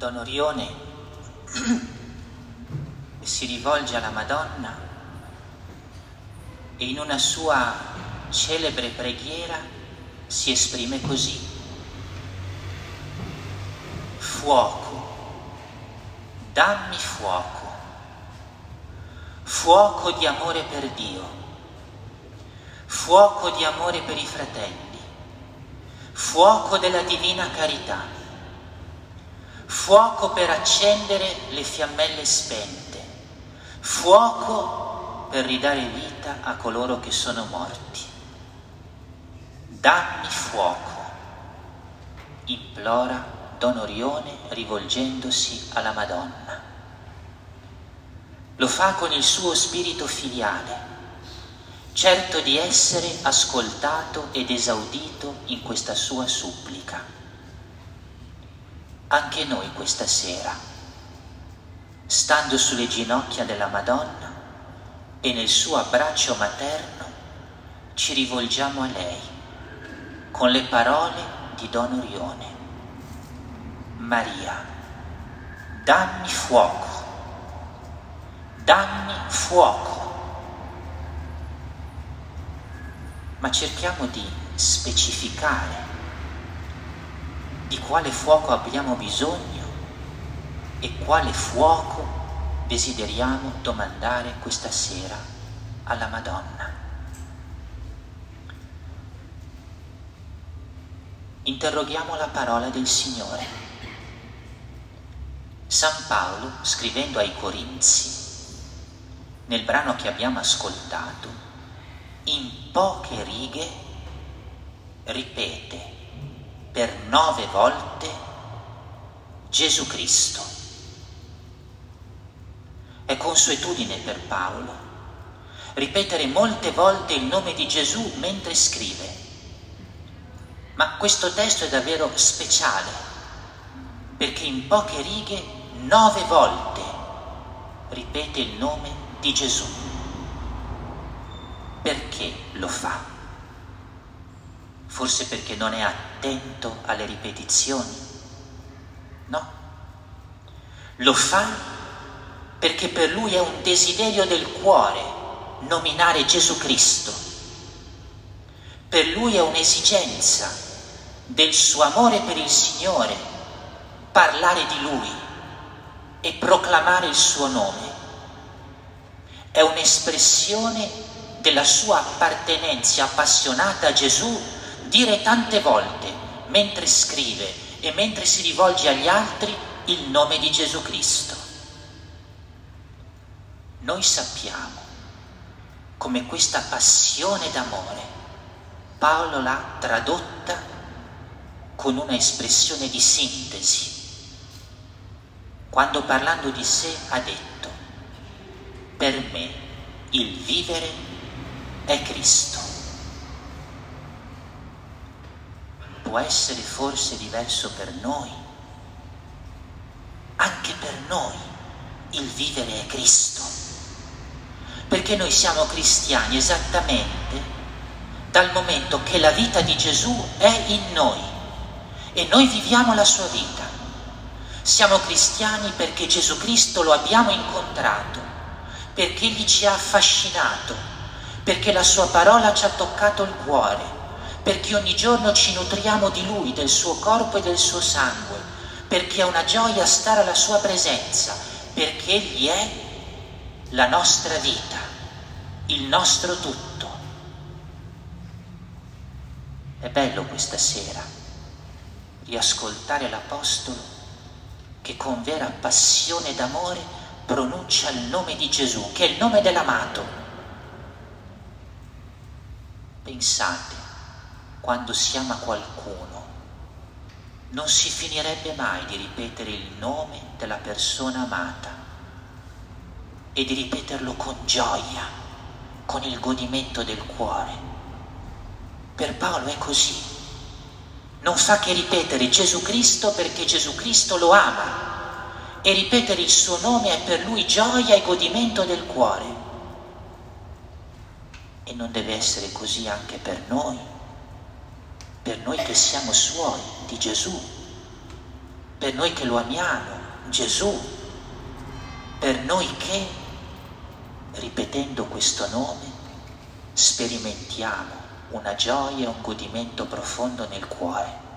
Don Orione si rivolge alla Madonna e in una sua celebre preghiera si esprime così. Fuoco, dammi fuoco, fuoco di amore per Dio, fuoco di amore per i fratelli, fuoco della divina carità fuoco per accendere le fiammelle spente, fuoco per ridare vita a coloro che sono morti. Dammi fuoco, implora Don Orione rivolgendosi alla Madonna. Lo fa con il suo spirito filiale, certo di essere ascoltato ed esaudito in questa sua supplica anche noi questa sera, stando sulle ginocchia della Madonna e nel suo abbraccio materno, ci rivolgiamo a lei con le parole di Don Orione. Maria, dammi fuoco, dammi fuoco. Ma cerchiamo di specificare di quale fuoco abbiamo bisogno e quale fuoco desideriamo domandare questa sera alla Madonna. Interroghiamo la parola del Signore. San Paolo, scrivendo ai Corinzi, nel brano che abbiamo ascoltato, in poche righe ripete per nove volte Gesù Cristo. È consuetudine per Paolo ripetere molte volte il nome di Gesù mentre scrive. Ma questo testo è davvero speciale perché in poche righe nove volte ripete il nome di Gesù. Perché lo fa? Forse perché non è attento alle ripetizioni? No. Lo fa perché per lui è un desiderio del cuore nominare Gesù Cristo. Per lui è un'esigenza del suo amore per il Signore parlare di lui e proclamare il suo nome. È un'espressione della sua appartenenza appassionata a Gesù dire tante volte, mentre scrive e mentre si rivolge agli altri, il nome di Gesù Cristo. Noi sappiamo come questa passione d'amore Paolo l'ha tradotta con una espressione di sintesi, quando parlando di sé ha detto, per me il vivere è Cristo. Può essere forse diverso per noi. Anche per noi il vivere è Cristo. Perché noi siamo cristiani esattamente dal momento che la vita di Gesù è in noi e noi viviamo la sua vita. Siamo cristiani perché Gesù Cristo lo abbiamo incontrato, perché Egli ci ha affascinato, perché la sua parola ci ha toccato il cuore perché ogni giorno ci nutriamo di Lui, del suo corpo e del suo sangue, perché è una gioia stare alla sua presenza, perché Egli è la nostra vita, il nostro tutto. È bello questa sera riascoltare l'Apostolo che con vera passione d'amore pronuncia il nome di Gesù, che è il nome dell'amato. Pensate, quando si ama qualcuno, non si finirebbe mai di ripetere il nome della persona amata e di ripeterlo con gioia, con il godimento del cuore. Per Paolo è così. Non fa che ripetere Gesù Cristo perché Gesù Cristo lo ama e ripetere il suo nome è per lui gioia e godimento del cuore. E non deve essere così anche per noi per noi che siamo suoi di Gesù. per noi che lo amiamo, Gesù, per noi che, ripetendo questo nome, sperimentiamo una gioia e un godimento profondo nel cuore.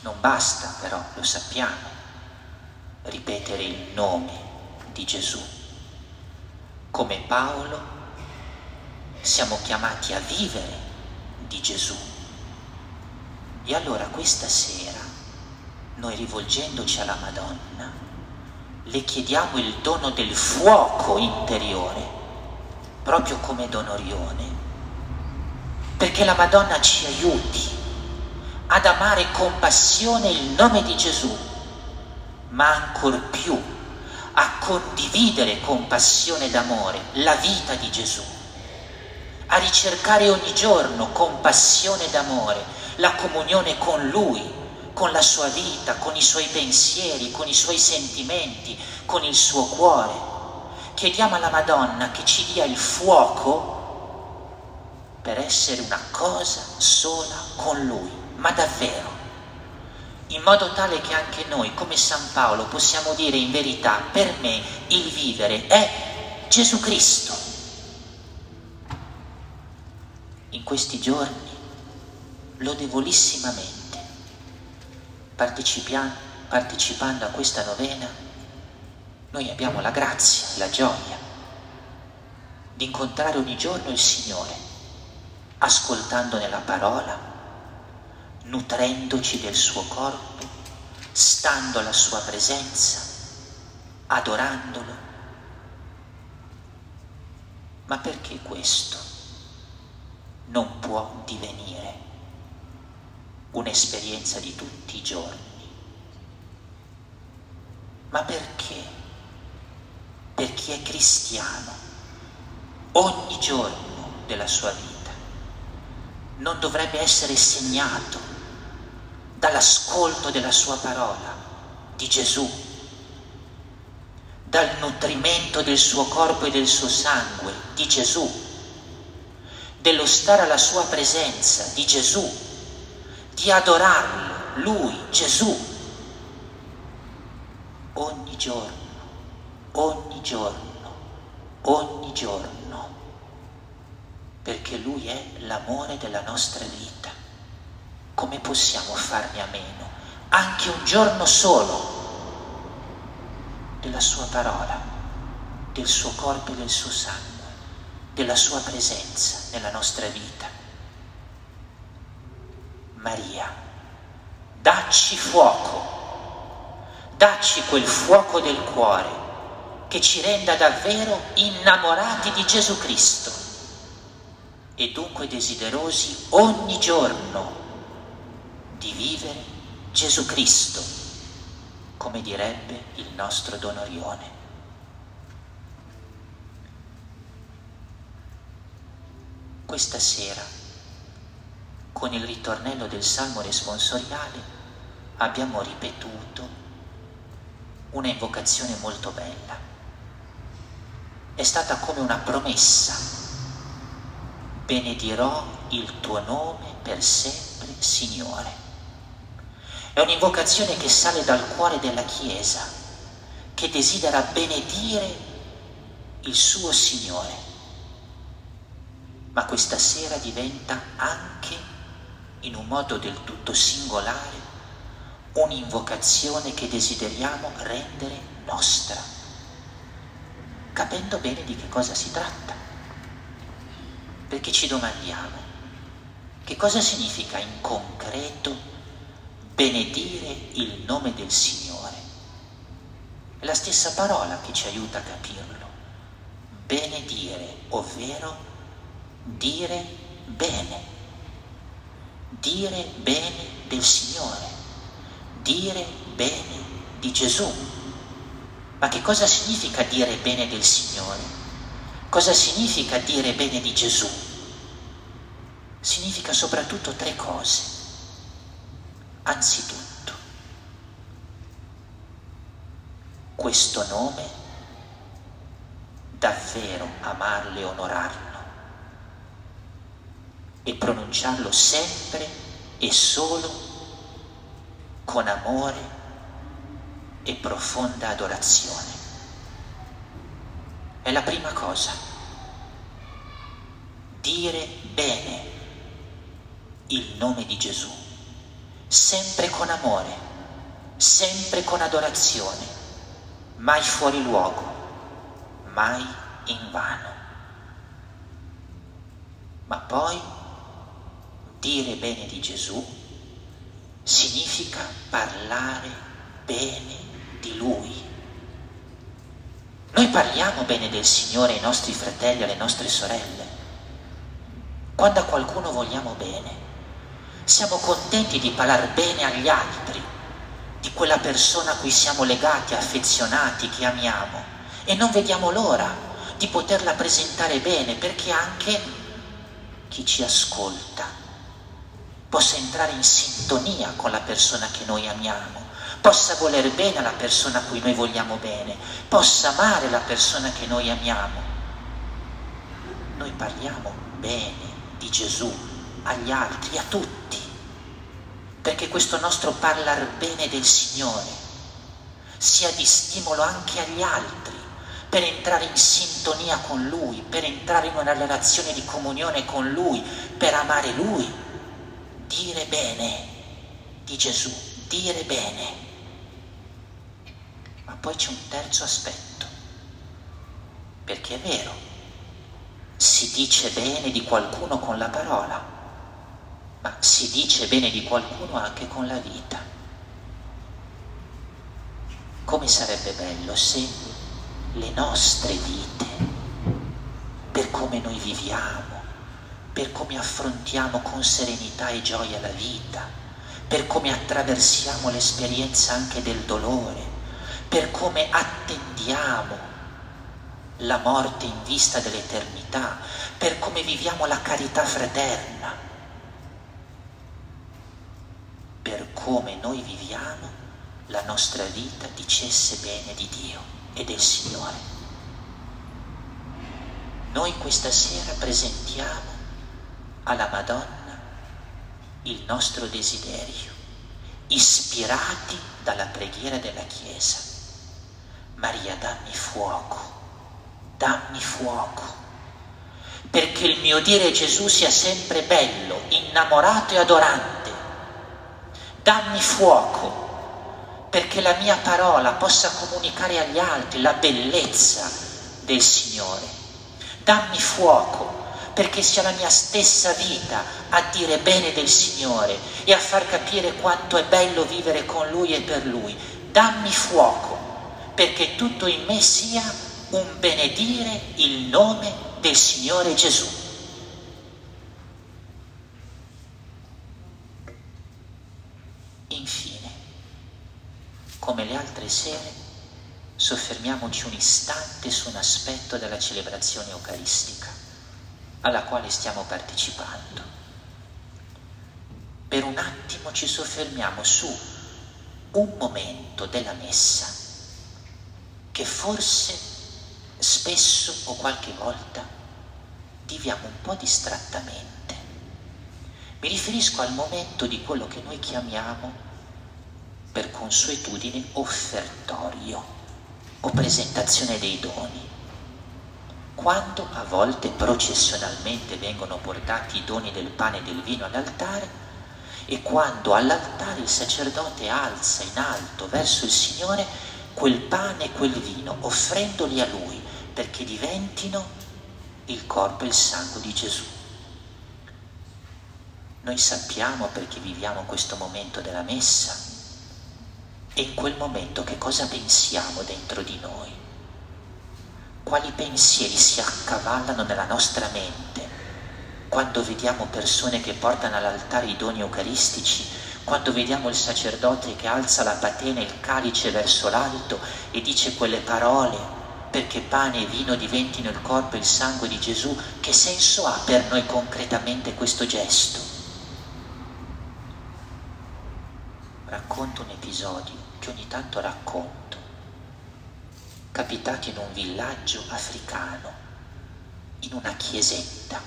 Non basta però, lo sappiamo, ripetere il nome di Gesù. Come Paolo siamo chiamati a vivere di Gesù. E allora questa sera, noi rivolgendoci alla Madonna, le chiediamo il dono del fuoco interiore, proprio come Don Orione, perché la Madonna ci aiuti ad amare con passione il nome di Gesù, ma ancor più a condividere con passione d'amore la vita di Gesù, a ricercare ogni giorno con passione d'amore la comunione con Lui, con la sua vita, con i suoi pensieri, con i suoi sentimenti, con il suo cuore. Chiediamo alla Madonna che ci dia il fuoco per essere una cosa sola con Lui, ma davvero, in modo tale che anche noi, come San Paolo, possiamo dire in verità, per me il vivere è Gesù Cristo. In questi giorni, lodevolissimamente, partecipando a questa novena, noi abbiamo la grazia, la gioia di incontrare ogni giorno il Signore, ascoltandone la parola, nutrendoci del suo corpo, stando alla sua presenza, adorandolo. Ma perché questo non può divenire un'esperienza di tutti i giorni. Ma perché? Per chi è cristiano, ogni giorno della sua vita non dovrebbe essere segnato dall'ascolto della sua parola, di Gesù, dal nutrimento del suo corpo e del suo sangue, di Gesù, dello stare alla sua presenza, di Gesù di adorarlo, lui, Gesù, ogni giorno, ogni giorno, ogni giorno, perché lui è l'amore della nostra vita. Come possiamo farne a meno? Anche un giorno solo della sua parola, del suo corpo e del suo sangue, della sua presenza nella nostra vita. Maria, dacci fuoco, dacci quel fuoco del cuore che ci renda davvero innamorati di Gesù Cristo e dunque desiderosi ogni giorno di vivere Gesù Cristo, come direbbe il nostro Don Orione. Questa sera con il ritornello del salmo responsoriale abbiamo ripetuto una invocazione molto bella. È stata come una promessa. Benedirò il tuo nome per sempre, Signore. È un'invocazione che sale dal cuore della Chiesa, che desidera benedire il suo Signore. Ma questa sera diventa anche in un modo del tutto singolare, un'invocazione che desideriamo rendere nostra, capendo bene di che cosa si tratta. Perché ci domandiamo che cosa significa in concreto benedire il nome del Signore. È la stessa parola che ci aiuta a capirlo. Benedire, ovvero dire bene dire bene del Signore, dire bene di Gesù. Ma che cosa significa dire bene del Signore? Cosa significa dire bene di Gesù? Significa soprattutto tre cose. Anzitutto, questo nome davvero amarlo e onorarlo e pronunciarlo sempre e solo con amore e profonda adorazione. È la prima cosa. Dire bene il nome di Gesù, sempre con amore, sempre con adorazione, mai fuori luogo, mai in vano. Ma poi dire bene di Gesù significa parlare bene di Lui. Noi parliamo bene del Signore ai nostri fratelli, alle nostre sorelle. Quando a qualcuno vogliamo bene, siamo contenti di parlare bene agli altri, di quella persona a cui siamo legati, affezionati, che amiamo, e non vediamo l'ora di poterla presentare bene perché anche chi ci ascolta possa entrare in sintonia con la persona che noi amiamo, possa voler bene alla persona a cui noi vogliamo bene, possa amare la persona che noi amiamo. Noi parliamo bene di Gesù agli altri, a tutti, perché questo nostro parlare bene del Signore sia di stimolo anche agli altri per entrare in sintonia con Lui, per entrare in una relazione di comunione con Lui, per amare Lui. Dire bene di Gesù, dire bene. Ma poi c'è un terzo aspetto, perché è vero, si dice bene di qualcuno con la parola, ma si dice bene di qualcuno anche con la vita. Come sarebbe bello se le nostre vite, per come noi viviamo, per come affrontiamo con serenità e gioia la vita, per come attraversiamo l'esperienza anche del dolore, per come attendiamo la morte in vista dell'eternità, per come viviamo la carità fraterna, per come noi viviamo la nostra vita dicesse bene di Dio e del Signore. Noi questa sera presentiamo alla Madonna il nostro desiderio, ispirati dalla preghiera della Chiesa. Maria, dammi fuoco, dammi fuoco, perché il mio dire Gesù sia sempre bello, innamorato e adorante. Dammi fuoco perché la mia parola possa comunicare agli altri la bellezza del Signore. Dammi fuoco perché sia la mia stessa vita a dire bene del Signore e a far capire quanto è bello vivere con Lui e per Lui. Dammi fuoco perché tutto in me sia un benedire il nome del Signore Gesù. Infine come le altre sere, soffermiamoci un istante su un aspetto della celebrazione eucaristica alla quale stiamo partecipando. Per un attimo ci soffermiamo su un momento della messa che forse spesso o qualche volta viviamo un po' distrattamente. Mi riferisco al momento di quello che noi chiamiamo per consuetudine offertorio o presentazione dei doni. Quando a volte processionalmente vengono portati i doni del pane e del vino all'altare e quando all'altare il sacerdote alza in alto verso il Signore quel pane e quel vino, offrendoli a Lui perché diventino il corpo e il sangue di Gesù. Noi sappiamo perché viviamo questo momento della messa, e in quel momento che cosa pensiamo dentro di noi? Quali pensieri si accavallano nella nostra mente quando vediamo persone che portano all'altare i doni eucaristici, quando vediamo il sacerdote che alza la patena e il calice verso l'alto e dice quelle parole perché pane e vino diventino il corpo e il sangue di Gesù, che senso ha per noi concretamente questo gesto? Racconto un episodio che ogni tanto racconto, capitati in un villaggio africano, in una chiesetta,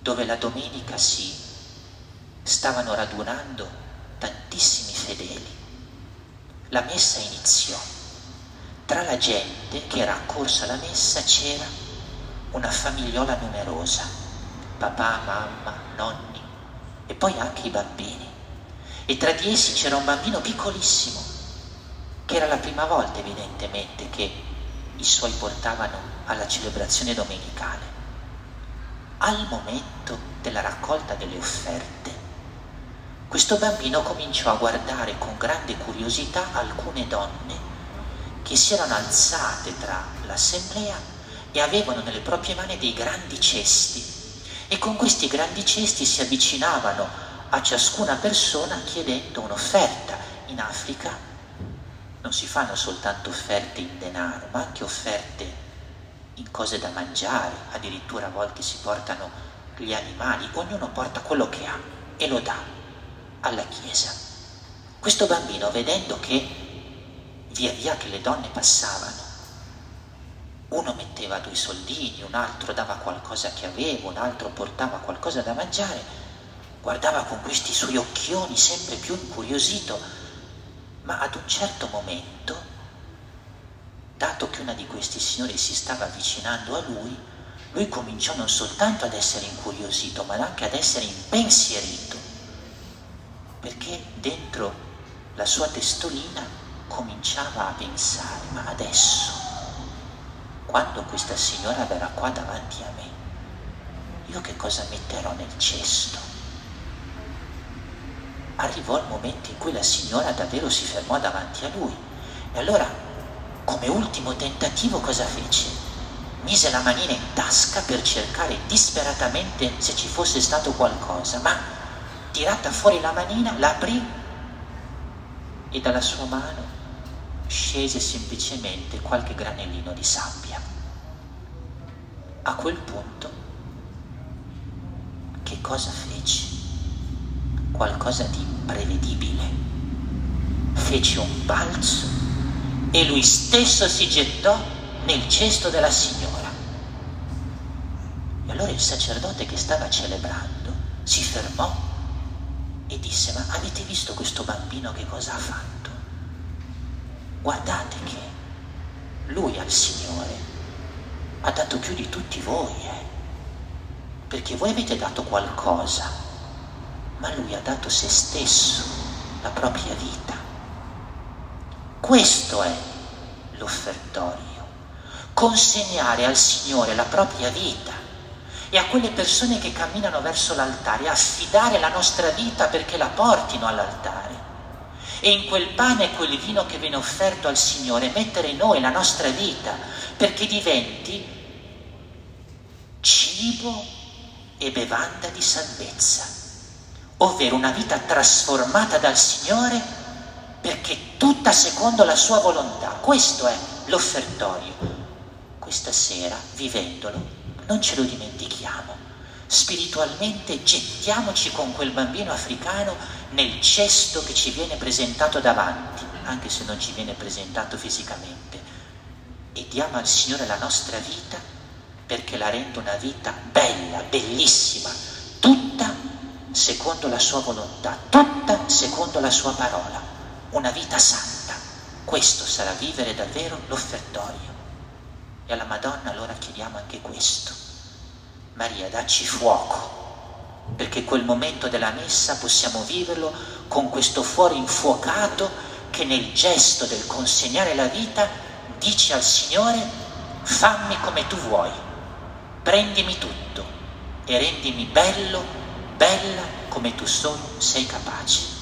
dove la domenica si stavano radunando tantissimi fedeli. La messa iniziò. Tra la gente che era accorsa alla messa c'era una famigliola numerosa, papà, mamma, nonni e poi anche i bambini. E tra di essi c'era un bambino piccolissimo, che era la prima volta evidentemente che i suoi portavano alla celebrazione domenicale. Al momento della raccolta delle offerte, questo bambino cominciò a guardare con grande curiosità alcune donne che si erano alzate tra l'assemblea e avevano nelle proprie mani dei grandi cesti e con questi grandi cesti si avvicinavano a ciascuna persona chiedendo un'offerta. In Africa non si fanno soltanto offerte in denaro, ma anche offerte in cose da mangiare, addirittura a volte si portano gli animali, ognuno porta quello che ha e lo dà alla chiesa. Questo bambino, vedendo che via via che le donne passavano, uno metteva due soldini, un altro dava qualcosa che aveva, un altro portava qualcosa da mangiare, guardava con questi suoi occhioni sempre più incuriosito, ma ad un certo momento, dato che una di questi signori si stava avvicinando a lui, lui cominciò non soltanto ad essere incuriosito, ma anche ad essere impensierito perché dentro la sua testolina cominciava a pensare, ma adesso, quando questa signora verrà qua davanti a me, io che cosa metterò nel cesto? Arrivò il momento in cui la signora davvero si fermò davanti a lui e allora, come ultimo tentativo, cosa fece? Mise la manina in tasca per cercare disperatamente se ci fosse stato qualcosa, ma tirata fuori la manina, la aprì e dalla sua mano scese semplicemente qualche granellino di sabbia. A quel punto, che cosa fece? Qualcosa di imprevedibile. Fece un balzo e lui stesso si gettò nel cesto della signora. E allora il sacerdote che stava celebrando si fermò e disse, ma avete visto questo bambino che cosa ha fatto? Guardate che lui al Signore ha dato più di tutti voi, eh? perché voi avete dato qualcosa, ma lui ha dato se stesso, la propria vita. Questo è l'offertorio, consegnare al Signore la propria vita e a quelle persone che camminano verso l'altare, affidare la nostra vita perché la portino all'altare. E in quel pane e quel vino che viene offerto al Signore, mettere noi la nostra vita perché diventi cibo e bevanda di salvezza, ovvero una vita trasformata dal Signore perché tutta secondo la sua volontà. Questo è l'offertorio. Questa sera, vivendolo, non ce lo dimentichiamo. Spiritualmente gettiamoci con quel bambino africano nel cesto che ci viene presentato davanti, anche se non ci viene presentato fisicamente, e diamo al Signore la nostra vita perché la renda una vita bella, bellissima, secondo la sua volontà, tutta secondo la sua parola, una vita santa. Questo sarà vivere davvero l'offertorio. E alla Madonna allora chiediamo anche questo. Maria, dacci fuoco, perché quel momento della messa possiamo viverlo con questo fuoco infuocato che nel gesto del consegnare la vita dice al Signore, fammi come tu vuoi, prendimi tutto e rendimi bello, bella come tu solo sei capace.